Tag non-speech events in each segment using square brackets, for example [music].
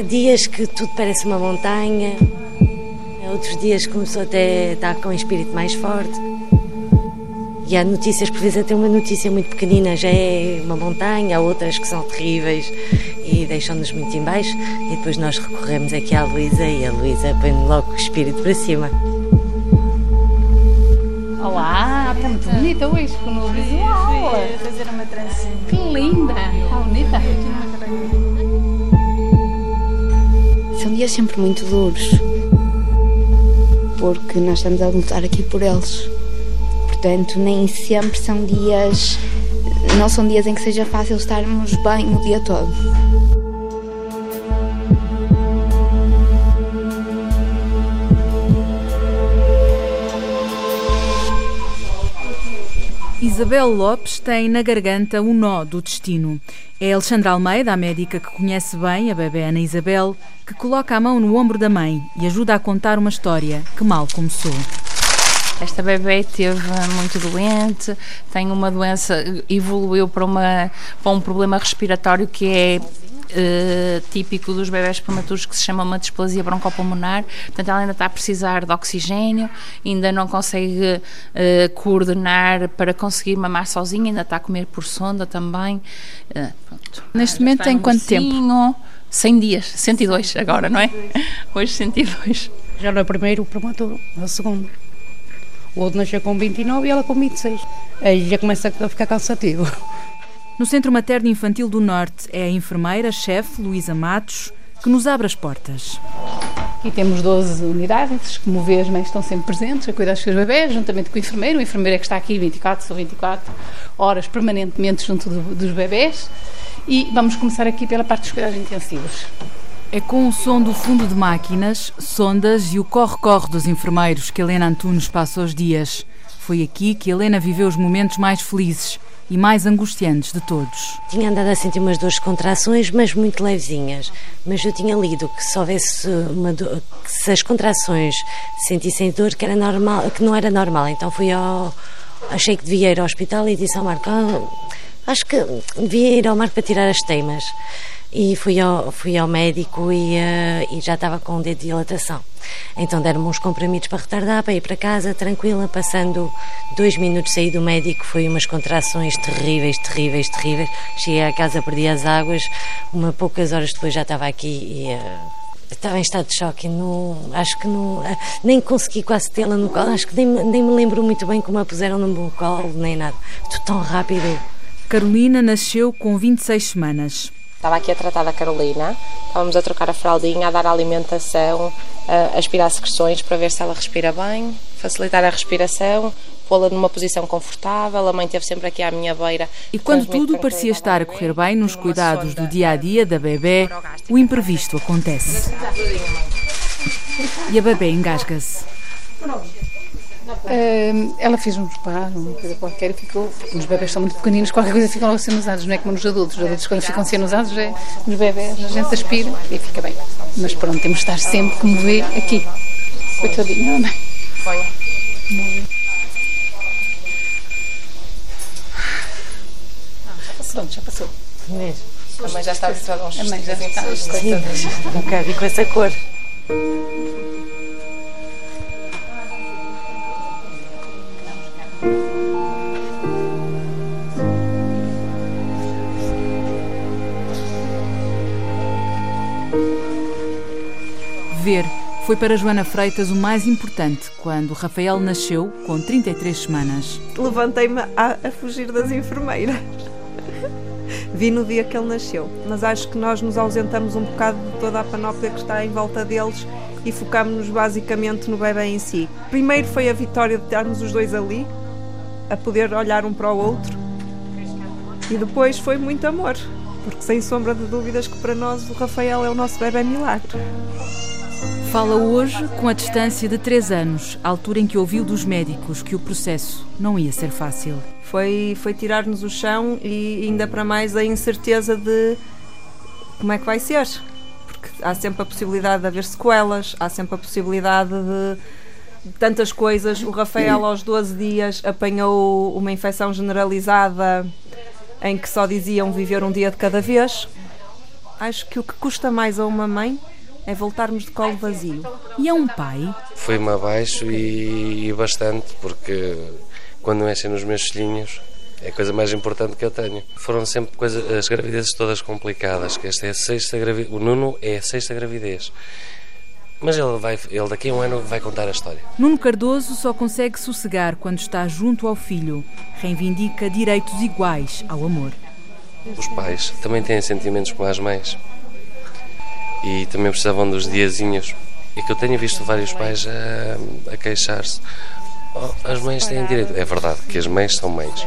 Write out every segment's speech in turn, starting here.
há dias que tudo parece uma montanha, outros dias começou até a estar com um espírito mais forte. E há notícias, por vezes até uma notícia muito pequenina já é uma montanha, há outras que são terríveis e deixam-nos muito em baixo. E depois nós recorremos aqui à Luísa e a Luísa põe logo o espírito para cima. Olá, está muito bonita hoje com o novo visual. fazer uma trancinha. Que linda, está bonita. São dias sempre muito duros, porque nós estamos a lutar aqui por eles. Portanto, nem sempre são dias. Não são dias em que seja fácil estarmos bem o dia todo. Isabel Lopes tem na garganta o nó do destino. É Alexandra Almeida, a médica que conhece bem a bebê Ana Isabel, que coloca a mão no ombro da mãe e ajuda a contar uma história que mal começou. Esta bebê esteve muito doente, tem uma doença, evoluiu para, uma, para um problema respiratório que é Uh, típico dos bebés prematuros que se chama uma displasia broncopulmonar. Portanto, ela ainda está a precisar de oxigênio, ainda não consegue uh, coordenar para conseguir mamar sozinha, ainda está a comer por sonda também. Uh, Neste momento tem quanto tempo? 100 dias, 102 agora, não é? Hoje 102. Já não é o primeiro prematuro, é o segundo. O outro nasceu com 29 e ela com 26. Aí já começa a ficar cansativo. No Centro Materno Infantil do Norte é a enfermeira-chefe Luísa Matos que nos abre as portas. Aqui temos 12 unidades, como vê, as mães estão sempre presentes a cuidar dos seus bebés, juntamente com o enfermeiro. O enfermeiro é que está aqui 24 sobre 24 horas permanentemente junto do, dos bebés. E vamos começar aqui pela parte dos cuidados intensivos. É com o som do fundo de máquinas, sondas e o corre-corre dos enfermeiros que Helena Antunes passa os dias. Foi aqui que Helena viveu os momentos mais felizes e mais angustiantes de todos. Tinha andado a sentir umas de contrações, mas muito levezinhas. Mas eu tinha lido que se houvesse uma dor, que se as contrações sentissem dor, que era normal, que não era normal. Então fui ao achei que devia ir ao hospital e disse ao Marco, ah, acho que devia ir ao Marco para tirar as teimas e fui ao, fui ao médico e, uh, e já estava com um dedo de dilatação. Então deram-me uns comprimidos para retardar, para ir para casa tranquila, passando dois minutos saí do médico, foi umas contrações terríveis, terríveis, terríveis. Cheguei à casa, perdi as águas, uma poucas horas depois já estava aqui e... Uh, estava em estado de choque, não, acho que não, eh, nem consegui quase tê-la no colo, acho que nem, nem me lembro muito bem como a puseram no meu colo, nem nada. Tudo tão rápido. Carolina nasceu com 26 semanas. Estava aqui a tratar da Carolina, estávamos a trocar a fraldinha, a dar a alimentação, a aspirar secreções para ver se ela respira bem, facilitar a respiração, pô-la numa posição confortável. A mãe esteve sempre aqui à minha beira. E quando tudo parecia estar a correr bem nos cuidados do dia a dia da bebê, o imprevisto acontece. E a bebê engasga-se. Uh, ela fez um esparo, uma coisa qualquer, e ficou. Os bebés são muito pequeninos, qualquer coisa ficam logo cianosados, não é como nos adultos. Os adultos, quando ficam cianosados, é, nos bebés a gente aspira e fica bem. Mas pronto, temos de estar sempre, como vê, aqui. Coitadinha, não é? Foi. Pronto, já passou. Mesmo. A mãe já está habituada a uns A mãe já está. Não quero vir com essa cor. Ver foi para Joana Freitas o mais importante quando Rafael nasceu com 33 semanas. Levantei-me a, a fugir das enfermeiras. Vi no dia que ele nasceu, mas acho que nós nos ausentamos um bocado de toda a panóplia que está em volta deles e focámos-nos basicamente no bebê em si. Primeiro foi a vitória de termos os dois ali, a poder olhar um para o outro, e depois foi muito amor, porque sem sombra de dúvidas que para nós o Rafael é o nosso bebê milagre. Fala hoje com a distância de três anos, altura em que ouviu dos médicos que o processo não ia ser fácil. Foi, foi tirar-nos o chão e ainda para mais a incerteza de como é que vai ser. Porque há sempre a possibilidade de haver sequelas, há sempre a possibilidade de, de tantas coisas. O Rafael, aos 12 dias, apanhou uma infecção generalizada em que só diziam viver um dia de cada vez. acho que o que custa mais a uma mãe é voltarmos de colo vazio. E a um pai? Foi-me abaixo e, e bastante, porque quando mexem nos meus filhinhos é a coisa mais importante que eu tenho. Foram sempre coisas, as gravidezes todas complicadas, que esta é a sexta gravidez, o Nuno é a sexta gravidez. Mas ele, vai, ele daqui a um ano vai contar a história. Nuno Cardoso só consegue sossegar quando está junto ao filho. Reivindica direitos iguais ao amor. Os pais também têm sentimentos como as mães. E também precisavam dos diazinhos. E que eu tenho visto vários pais a, a queixar-se. Oh, as mães têm direito. É verdade que as mães são mães.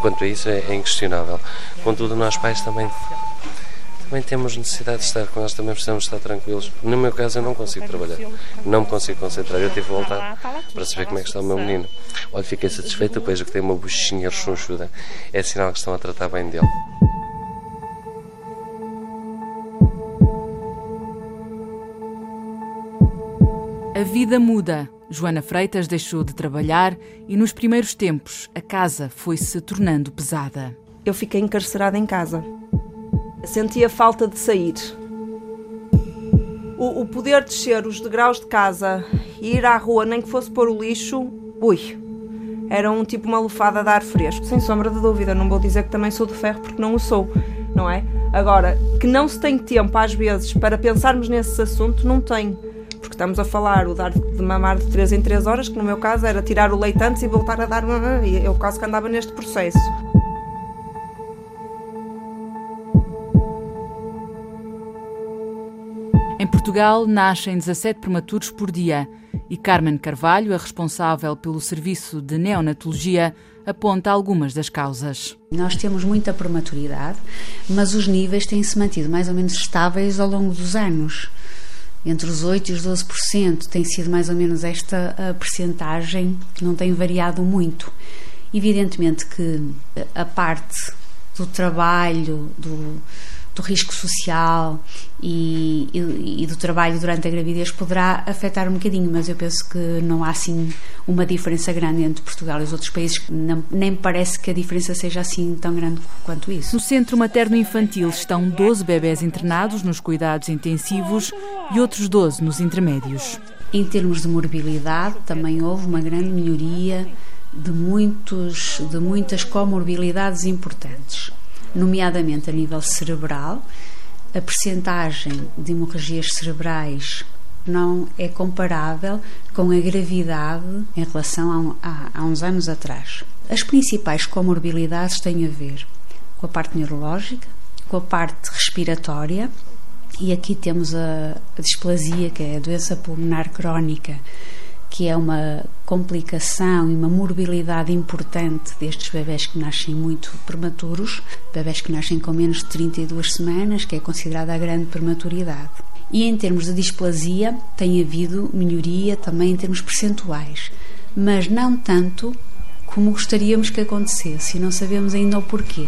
Quanto a isso é, é inquestionável. Contudo, nós pais também também temos necessidade de estar com eles, também precisamos estar tranquilos. No meu caso, eu não consigo trabalhar, não me consigo concentrar. Eu tive que voltar para saber como é que está o meu menino. Olha, fiquei satisfeito, vejo que tem uma buchinha rechonchuda. É sinal que estão a tratar bem dele. A vida muda. Joana Freitas deixou de trabalhar e, nos primeiros tempos, a casa foi se tornando pesada. Eu fiquei encarcerada em casa. Sentia falta de sair. O, o, poder descer os degraus de casa e ir à rua, nem que fosse pôr o lixo, ui, era um tipo uma lufada de ar fresco, sem sombra de dúvida. Não vou dizer que também sou de ferro porque não o sou, não é? Agora, que não se tem tempo às vezes para pensarmos nesse assunto, não tem. Estamos a falar o dar de mamar de 3 em 3 horas, que no meu caso era tirar o leite antes e voltar a dar. E eu quase que andava neste processo. Em Portugal, nascem 17 prematuros por dia e Carmen Carvalho, a responsável pelo serviço de neonatologia, aponta algumas das causas. Nós temos muita prematuridade, mas os níveis têm-se mantido mais ou menos estáveis ao longo dos anos. Entre os 8% e os 12% tem sido mais ou menos esta a percentagem, não tem variado muito. Evidentemente que a parte do trabalho, do, do risco social e, e, e, do trabalho durante a gravidez poderá afetar um bocadinho, mas eu penso que não há assim uma diferença grande entre Portugal e os outros países, não, nem parece que a diferença seja assim tão grande quanto isso. No Centro Materno Infantil estão 12 bebés internados nos cuidados intensivos e outros 12 nos intermédios. Em termos de morbilidade, também houve uma grande melhoria de, muitos, de muitas comorbilidades importantes nomeadamente a nível cerebral. A percentagem de hemorragias cerebrais não é comparável com a gravidade em relação a, a, a uns anos atrás. As principais comorbilidades têm a ver com a parte neurológica, com a parte respiratória, e aqui temos a, a displasia, que é a doença pulmonar crónica, que é uma complicação e uma morbilidade importante destes bebés que nascem muito prematuros, bebés que nascem com menos de 32 semanas, que é considerada a grande prematuridade. E em termos de displasia, tem havido melhoria também em termos percentuais, mas não tanto como gostaríamos que acontecesse e não sabemos ainda o porquê.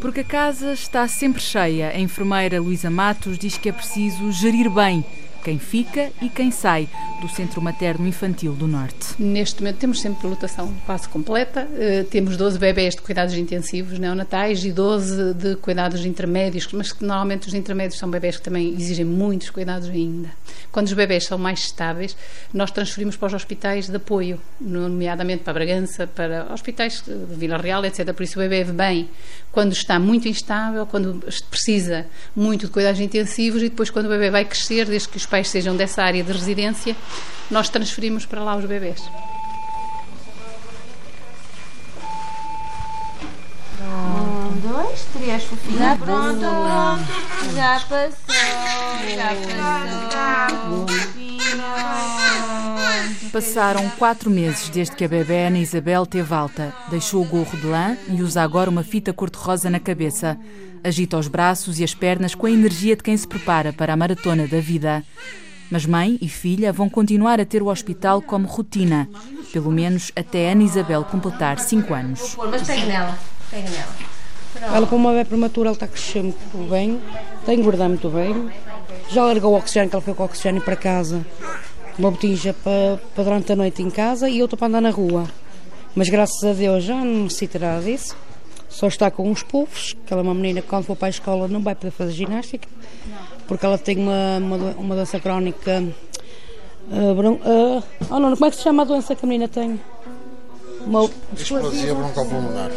Porque a casa está sempre cheia, a enfermeira Luísa Matos diz que é preciso gerir bem quem fica e quem sai do Centro Materno Infantil do Norte. Neste momento temos sempre lotação quase completa, uh, temos 12 bebés de cuidados intensivos neonatais e 12 de cuidados intermédios, mas normalmente os intermédios são bebés que também exigem muitos cuidados ainda. Quando os bebés são mais estáveis, nós transferimos para os hospitais de apoio, nomeadamente para Bragança, para hospitais de Vila Real, etc. Por isso o bebê bem quando está muito instável, quando precisa muito de cuidados intensivos e depois quando o bebê vai crescer, desde que os pais sejam dessa área de residência, nós transferimos para lá os bebés. Um, dois, três, fofinho. Pronto, pronto. Já passou, já passou. Passaram quatro meses desde que a bebê Ana Isabel teve alta. Deixou o gorro de lã e usa agora uma fita cor-de-rosa na cabeça. Agita os braços e as pernas com a energia de quem se prepara para a maratona da vida. Mas mãe e filha vão continuar a ter o hospital como rotina, pelo menos até Ana Isabel completar cinco anos. Mas pega nela, pega nela. Ela, como uma bebê prematura, ela está a crescer muito bem, está a engordar muito bem. Já largou o oxigênio, que ela foi com o oxigênio para casa uma botija para, para durante a noite em casa e outra para andar na rua. Mas graças a Deus já não necessitará disso. só está com uns puffs, que ela é uma menina que quando for para a escola não vai poder fazer ginástica, porque ela tem uma, uma, uma doença crónica. Uh, bron, uh, oh não, como é que se chama a doença que a menina tem? Uma displasia broncopulmonar.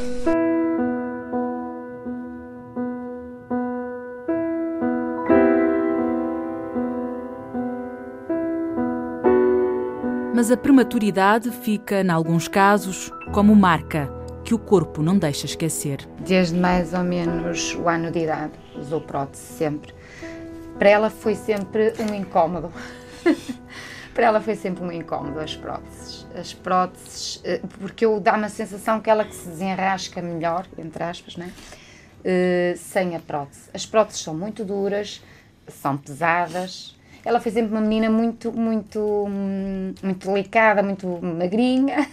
Mas a prematuridade fica, em alguns casos, como marca que o corpo não deixa esquecer. Desde mais ou menos o ano de idade, usou prótese sempre. Para ela foi sempre um incómodo. [laughs] Para ela foi sempre um incómodo as próteses. As próteses, eh, porque eu dá-me a sensação que ela que se desenrasca melhor, entre aspas, né? Uh, sem a prótese. As próteses são muito duras, são pesadas, ela foi sempre uma menina muito, muito, muito delicada, muito magrinha.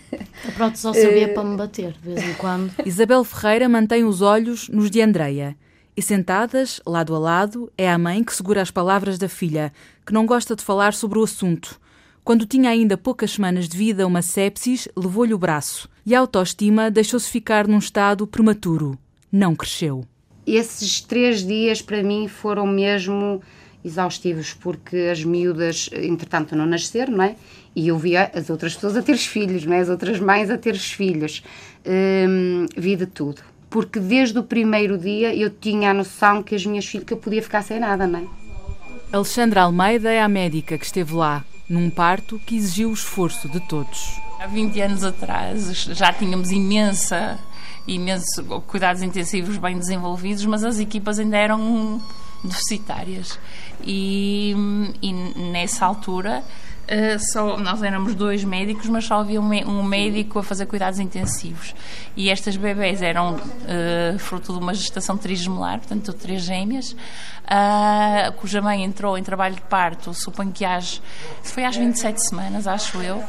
A prótese só servia uh... para me bater, de vez em quando. [laughs] Isabel Ferreira mantém os olhos nos de Andreia. E sentadas, lado a lado, é a mãe que segura as palavras da filha, que não gosta de falar sobre o assunto. Quando tinha ainda poucas semanas de vida, uma sepsis levou-lhe o braço e a autoestima deixou-se ficar num estado prematuro. Não cresceu. Esses três dias para mim foram mesmo exaustivos, porque as miúdas, entretanto, não nasceram, não é? E eu via as outras pessoas a ter os filhos, não é? As outras mães a ter os filhos. Hum, vi de tudo. Porque desde o primeiro dia eu tinha a noção que as minhas filhas, que eu podia ficar sem nada, não é? Alexandra Almeida é a médica que esteve lá, num parto que exigiu o esforço de todos. Há 20 anos atrás já tínhamos imensa, imensos cuidados intensivos bem desenvolvidos, mas as equipas ainda eram deficitárias. E, e nessa altura Uh, só, nós éramos dois médicos, mas só havia um, um, médico a fazer cuidados intensivos. E estas bebés eram uh, fruto de uma gestação trigemelar, portanto, três gêmeas, uh, cuja mãe entrou em trabalho de parto, suponho que às, foi às 27 semanas, acho eu,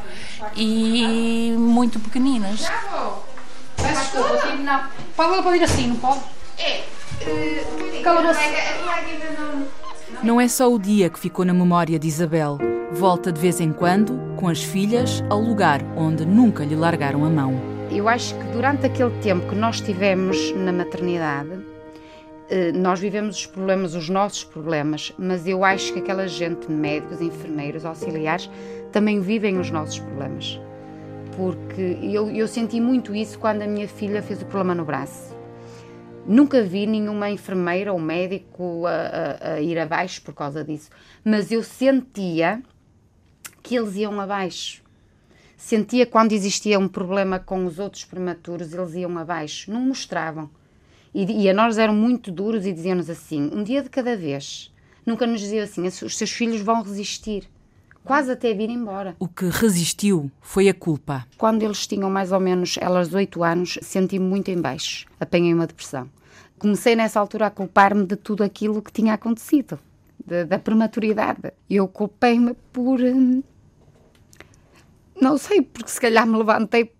e muito pequeninas. Peço desculpa. Pode, pode ir assim, não pode? É. Não é só o dia que ficou na memória de Isabel. Volta de vez em quando, com as filhas, ao lugar onde nunca lhe largaram a mão. Eu acho que durante aquele tempo que nós tivemos na maternidade, eh, nós vivemos os problemas, os nossos problemas, mas eu acho que aquela gente, médicos, enfermeiros, auxiliares, também vivem os nossos problemas. Porque eu, eu senti muito isso quando a minha filha fez o problema no braço. Nunca vi nenhuma enfermeira ou médico a, a, a, ir abaixo por causa disso, mas eu sentia que eles iam abaixo. Sentia quando existia um problema com os outros prematuros, eles iam abaixo, não mostravam. E, e a nós eram muito duros e diziam-nos assim: um dia de cada vez. Nunca nos diziam assim: os seus filhos vão resistir quase até vir embora. O que resistiu foi a culpa. Quando eles tinham mais ou menos elas oito anos, senti-me muito em baixo, apanhei uma depressão comecei nessa altura a culpar-me de tudo aquilo que tinha acontecido, de, da prematuridade. Eu culpei-me por. Hum, não sei, porque se calhar me levantei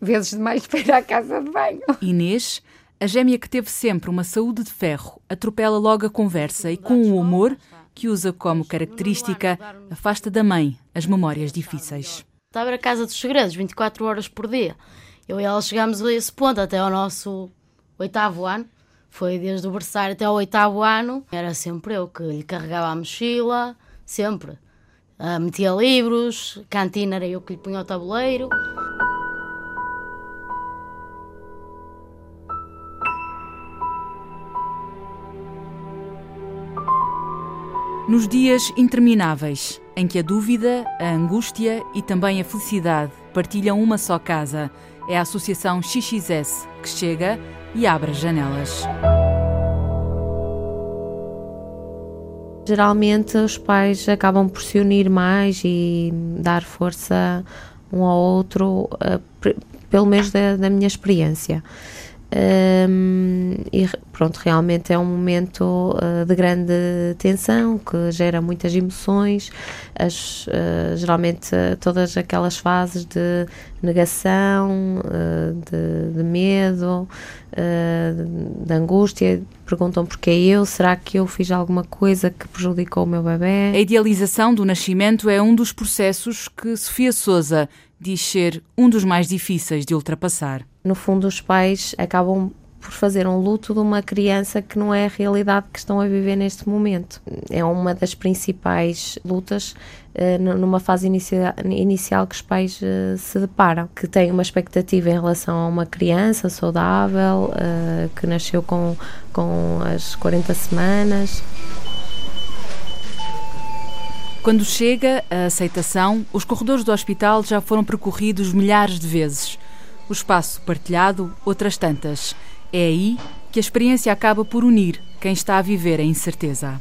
vezes demais [laughs] para ir à casa de banho. Inês, a gêmea que teve sempre uma saúde de ferro, atropela logo a conversa e, com o humor que usa como característica, afasta da mãe as memórias difíceis. Estava a casa dos segredos, 24 horas por dia. Eu e ela chegámos a esse ponto até ao nosso oitavo ano, foi desde o berçário até o oitavo ano, era sempre eu que lhe carregava a mochila, sempre. Uh, metia livros, cantina era eu que lhe punha o tabuleiro. Nos dias intermináveis, em que a dúvida, a angústia e também a felicidade partilham uma só casa, é a Associação XXS que chega e abre as janelas. Geralmente os pais acabam por se unir mais e dar força um ao outro, eh, pelo menos da, da minha experiência. Um, e pronto, realmente é um momento uh, de grande tensão que gera muitas emoções, as, uh, geralmente uh, todas aquelas fases de negação, de, de, medo, de angústia. Perguntam porque eu, será que eu fiz alguma coisa que prejudicou o meu bebê? A idealização do nascimento é um dos processos que Sofia Souza diz ser um dos mais difíceis de ultrapassar. No fundo, os pais acabam por fazer um luto de uma criança que não é a realidade que estão a viver neste momento. É uma das principais lutas uh, numa fase inicia inicial que os pais uh, se deparam, que têm uma expectativa em relação a uma criança saudável, uh, que nasceu com, com as 40 semanas. Quando chega a aceitação, os corredores do hospital já foram percorridos milhares de vezes. O espaço partilhado, outras tantas. É aí que a experiência acaba por unir quem está a viver a incerteza.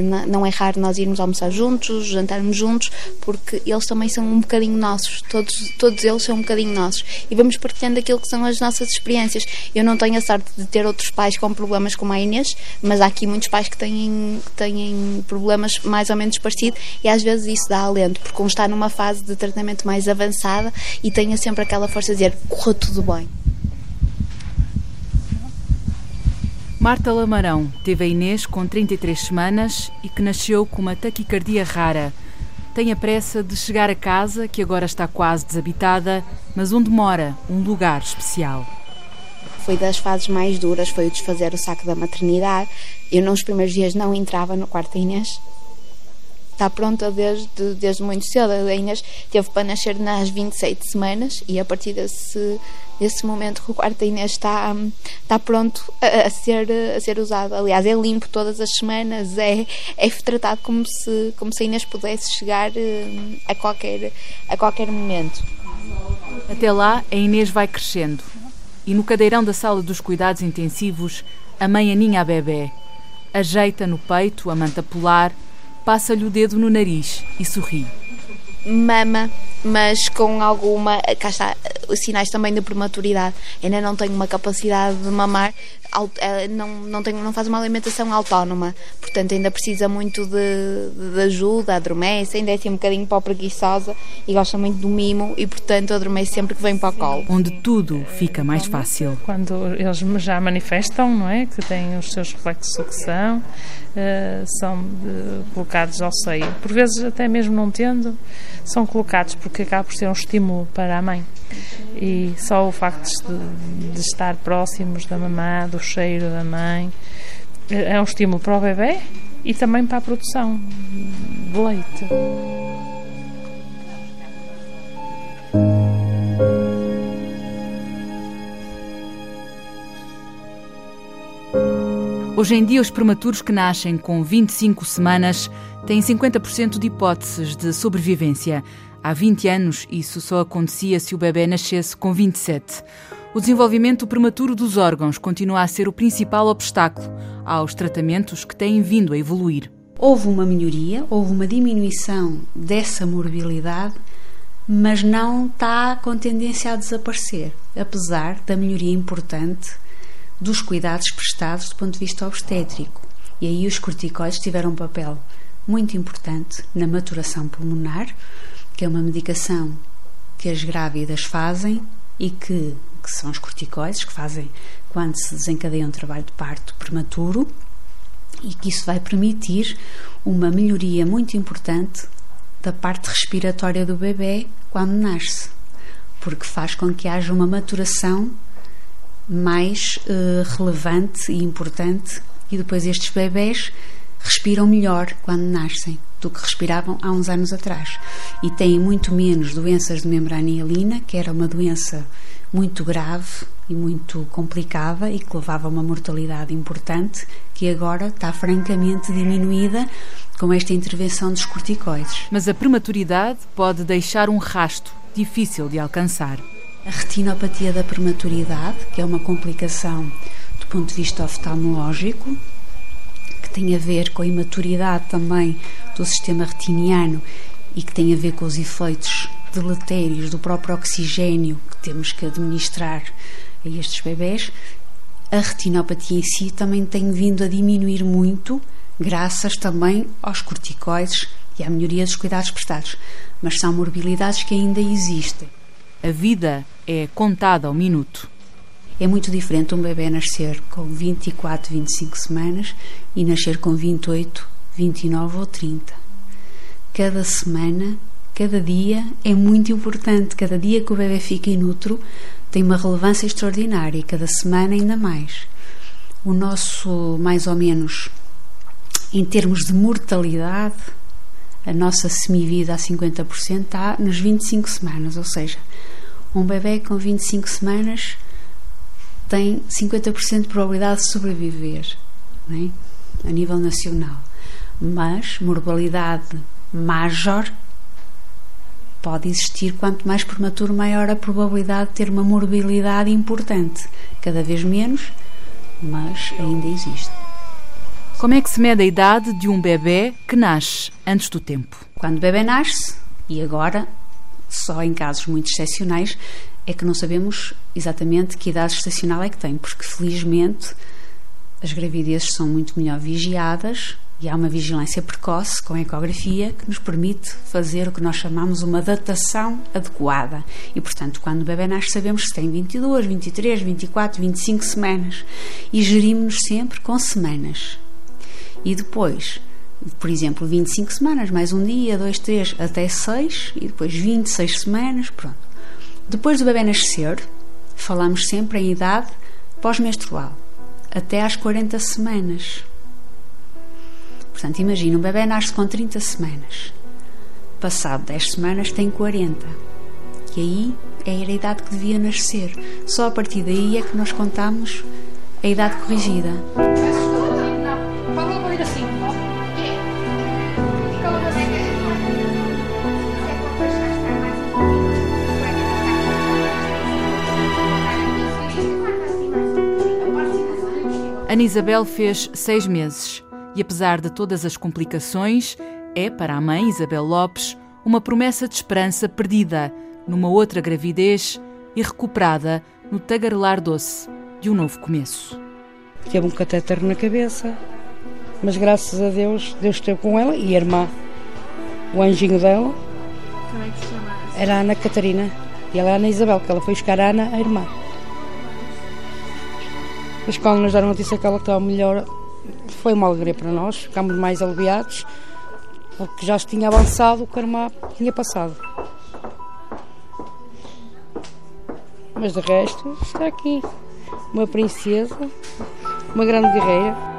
Não é raro nós irmos almoçar juntos, jantarmos juntos, porque eles também são um bocadinho nossos, todos, todos eles são um bocadinho nossos. E vamos partilhando aquilo que são as nossas experiências. Eu não tenho a sorte de ter outros pais com problemas como a Inês, mas há aqui muitos pais que têm, têm problemas mais ou menos parecidos e às vezes isso dá alento, porque um está numa fase de tratamento mais avançada e tenha sempre aquela força de dizer corra tudo bem. Marta Lamarão teve a Inês com 33 semanas e que nasceu com uma taquicardia rara. Tem a pressa de chegar a casa, que agora está quase desabitada, mas onde mora um lugar especial. Foi das fases mais duras, foi o desfazer o saco da maternidade. Eu nos primeiros dias não entrava no quarto da Inês, está pronta desde, desde muito cedo. A Inês teve para nascer nas 27 semanas e a partir desse, desse momento o quarto da Inês está, está pronto a, a, ser, a ser usado. Aliás, é limpo todas as semanas, é, é tratado como se, como se a Inês pudesse chegar eh, a qualquer, a qualquer momento. Até lá, a Inês vai crescendo e no cadeirão da sala dos cuidados intensivos, a mãe aninha a bebê. Ajeita no peito a manta polar passa-lhe o dedo no nariz e sorri. Mama, mas com alguma. Cá está, sinais também de prematuridade. Ainda não tenho uma capacidade de mamar, não, não, tenho, não faz uma alimentação autónoma, portanto ainda precisa muito de, de ajuda, adormece, ainda é assim um bocadinho para preguiçosa e gosta muito do mimo e portanto adormece sempre que vem para o colo. Onde tudo fica mais fácil. Quando eles já manifestam, não é? Que têm os seus reflexos de sucção, são uh, colocados ao seio. Por vezes até mesmo não tendo, são colocados porque acaba por ser um estímulo para a mãe e só o facto de, de estar próximos da mamã, do cheiro da mãe, é um estímulo para o bebê e também para a produção de leite. Hoje em dia, os prematuros que nascem com 25 semanas têm 50% de hipóteses de sobrevivência. Há 20 anos, isso só acontecia se o bebê nascesse com 27. O desenvolvimento prematuro dos órgãos continua a ser o principal obstáculo aos tratamentos que têm vindo a evoluir. Houve uma melhoria, houve uma diminuição dessa morbilidade, mas não está com tendência a desaparecer, apesar da melhoria importante dos cuidados prestados do ponto de vista obstétrico. E aí os corticoides tiveram um papel muito importante na maturação pulmonar, que é uma medicação que as grávidas fazem e que, que são os corticoides que fazem quando se desencadeia um trabalho de parto prematuro e que isso vai permitir uma melhoria muito importante da parte respiratória do bebê quando nasce, porque faz com que haja uma maturação mais uh, relevante e importante e depois estes bebés respiram melhor quando nascem do que respiravam há uns anos atrás e têm muito menos doenças de membrana hialina, que era uma doença muito grave e muito complicada e que levava a uma mortalidade importante, que agora está francamente diminuída com esta intervenção dos corticoides. Mas a prematuridade pode deixar um rasto difícil de alcançar. A retinopatia da prematuridade, que é uma complicação do ponto de vista oftalmológico, tem a ver com a imaturidade também do sistema retiniano e que tem a ver com os efeitos deletérios do próprio oxigênio que temos que administrar a estes bebés, a retinopatia em si também tem vindo a diminuir muito, graças também aos corticoides e à melhoria dos cuidados prestados. Mas são morbilidades que ainda existem. A vida é contada ao minuto. É muito diferente um bebê nascer com 24, 25 semanas e nascer com 28, 29 ou 30. Cada semana, cada dia é muito importante. Cada dia que o bebê fica inútero tem uma relevância extraordinária e cada semana ainda mais. O nosso, mais ou menos, em termos de mortalidade, a nossa semivida a 50% está nas 25 semanas, ou seja, um bebê com 25 semanas tem 50% de probabilidade de sobreviver é? a nível nacional. Mas mortalidade major pode existir quanto mais prematuro, maior a probabilidade de ter uma morbilidade importante. Cada vez menos, mas ainda existe. Como é que se mede a idade de um bebê que nasce antes do tempo? Quando o bebê nasce, e agora, só em casos muito excepcionais, é que não sabemos exatamente que idade estacional é que tem, porque felizmente as gravidezes são muito melhor vigiadas e há uma vigilância precoce com ecografia que nos permite fazer o que nós chamamos uma datação adequada. E, portanto, quando o bebê nasce, sabemos se tem 22, 23, 24, 25 semanas e gerimos-nos sempre com semanas. E depois, por exemplo, 25 semanas, mais um dia, dois, três, até seis, e depois 26 semanas, pronto. Depois do bebê nascer, falamos sempre em idade pós-menstrual, até às 40 semanas. Portanto, imagina, um bebê nasce com 30 semanas. Passado 10 semanas tem 40. E aí é a idade que devia nascer. Só a partir daí é que nós contamos a idade corrigida. Ana Isabel fez seis meses e, apesar de todas as complicações, é, para a mãe Isabel Lopes, uma promessa de esperança perdida numa outra gravidez e recuperada no tagarelar doce de um novo começo. Teve um catéter na cabeça, mas graças a Deus, Deus esteve com ela e a irmã, o anjinho dela. Como é que se chama? Era a Ana Catarina e ela é a Ana Isabel, que ela foi buscar a Ana, a irmã. Mas quando nos deram a notícia que ela estava melhor, foi uma alegria para nós, ficámos mais aliviados, porque já se tinha avançado o que a irmã tinha passado. Mas de resto, está aqui uma princesa, uma grande guerreira.